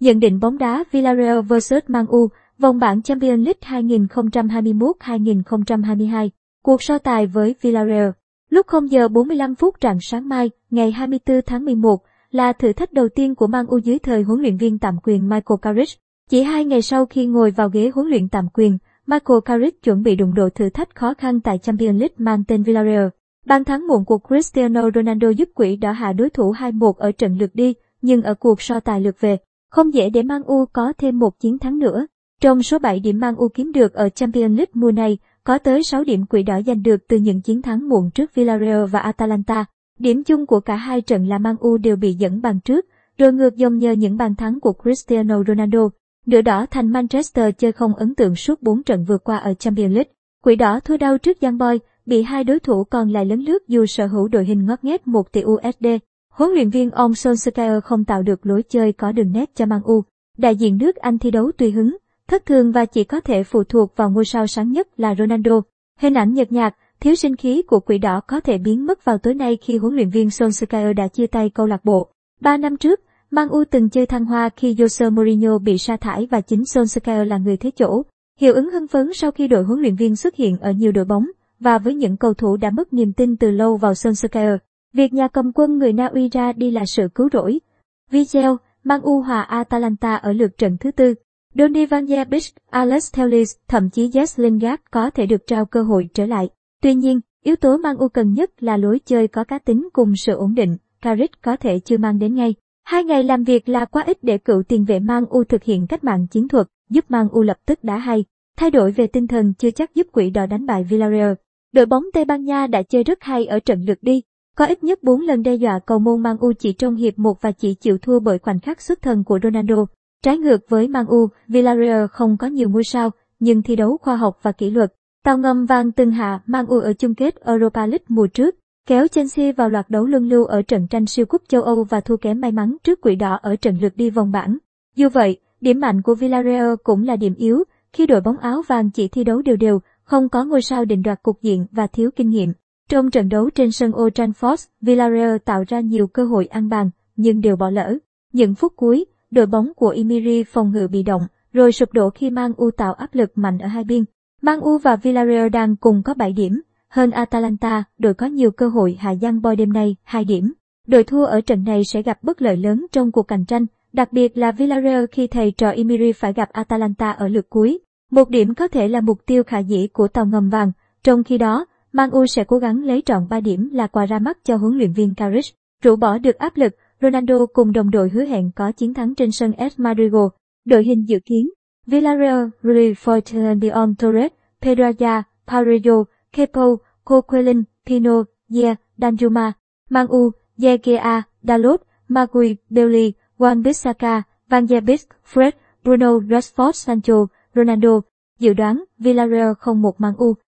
Nhận định bóng đá Villarreal vs Man U, vòng bảng Champions League 2021-2022, cuộc so tài với Villarreal. Lúc 0 giờ 45 phút rạng sáng mai, ngày 24 tháng 11, là thử thách đầu tiên của Man U dưới thời huấn luyện viên tạm quyền Michael Carrick. Chỉ hai ngày sau khi ngồi vào ghế huấn luyện tạm quyền, Michael Carrick chuẩn bị đụng độ thử thách khó khăn tại Champions League mang tên Villarreal. Bàn thắng muộn của Cristiano Ronaldo giúp quỷ đỏ hạ đối thủ 2-1 ở trận lượt đi, nhưng ở cuộc so tài lượt về, không dễ để Man U có thêm một chiến thắng nữa. Trong số 7 điểm Man U kiếm được ở Champions League mùa này, có tới 6 điểm quỷ đỏ giành được từ những chiến thắng muộn trước Villarreal và Atalanta. Điểm chung của cả hai trận là Man U đều bị dẫn bàn trước, rồi ngược dòng nhờ những bàn thắng của Cristiano Ronaldo. Nửa đỏ thành Manchester chơi không ấn tượng suốt 4 trận vừa qua ở Champions League. Quỷ đỏ thua đau trước Young Boy, bị hai đối thủ còn lại lấn lướt dù sở hữu đội hình ngót nghét 1 tỷ USD. Huấn luyện viên ông Solskjaer không tạo được lối chơi có đường nét cho Man U. Đại diện nước Anh thi đấu tùy hứng, thất thường và chỉ có thể phụ thuộc vào ngôi sao sáng nhất là Ronaldo. Hình ảnh nhợt nhạt, thiếu sinh khí của quỷ đỏ có thể biến mất vào tối nay khi huấn luyện viên Solskjaer đã chia tay câu lạc bộ. Ba năm trước, Man U từng chơi thăng hoa khi Jose Mourinho bị sa thải và chính Solskjaer là người thế chỗ. Hiệu ứng hưng phấn sau khi đội huấn luyện viên xuất hiện ở nhiều đội bóng và với những cầu thủ đã mất niềm tin từ lâu vào Solskjaer. Việc nhà cầm quân người Na Uy ra đi là sự cứu rỗi. Video, mang U hòa Atalanta ở lượt trận thứ tư. Donny van der Beek, Alex Telles, thậm chí Jess Lingard có thể được trao cơ hội trở lại. Tuy nhiên, yếu tố mang U cần nhất là lối chơi có cá tính cùng sự ổn định, Carrick có thể chưa mang đến ngay. Hai ngày làm việc là quá ít để cựu tiền vệ mang U thực hiện cách mạng chiến thuật, giúp mang U lập tức đá hay. Thay đổi về tinh thần chưa chắc giúp quỷ đỏ đánh bại Villarreal. Đội bóng Tây Ban Nha đã chơi rất hay ở trận lượt đi, có ít nhất 4 lần đe dọa cầu môn Man U chỉ trong hiệp 1 và chỉ chịu thua bởi khoảnh khắc xuất thần của Ronaldo. Trái ngược với Man U, Villarreal không có nhiều ngôi sao, nhưng thi đấu khoa học và kỷ luật. Tàu ngầm vàng từng hạ Man U ở chung kết Europa League mùa trước, kéo Chelsea vào loạt đấu luân lưu ở trận tranh siêu cúp châu Âu và thua kém may mắn trước quỷ đỏ ở trận lượt đi vòng bảng. Dù vậy, điểm mạnh của Villarreal cũng là điểm yếu, khi đội bóng áo vàng chỉ thi đấu đều đều, không có ngôi sao định đoạt cục diện và thiếu kinh nghiệm. Trong trận đấu trên sân Old Trafford, Villarreal tạo ra nhiều cơ hội ăn bàn, nhưng đều bỏ lỡ. Những phút cuối, đội bóng của Imiri phòng ngự bị động, rồi sụp đổ khi mang U tạo áp lực mạnh ở hai biên. Mang U và Villarreal đang cùng có 7 điểm, hơn Atalanta, đội có nhiều cơ hội hạ giang boy đêm nay, 2 điểm. Đội thua ở trận này sẽ gặp bất lợi lớn trong cuộc cạnh tranh, đặc biệt là Villarreal khi thầy trò Imiri phải gặp Atalanta ở lượt cuối. Một điểm có thể là mục tiêu khả dĩ của tàu ngầm vàng, trong khi đó, Man U sẽ cố gắng lấy trọn 3 điểm là quà ra mắt cho huấn luyện viên Carrick. Rũ bỏ được áp lực, Ronaldo cùng đồng đội hứa hẹn có chiến thắng trên sân S Madrigal. Đội hình dự kiến Villarreal, Rui Forte, Torres, Pedraza, Parillo, Kepo, Coquelin, Pino, Ye, Danjuma, Man U, Yegea, Dalot, Magui, Bailey, Juan Bissaka, Van der Beek, Fred, Bruno Rashford Sancho, Ronaldo. Dự đoán Villarreal không một Man U.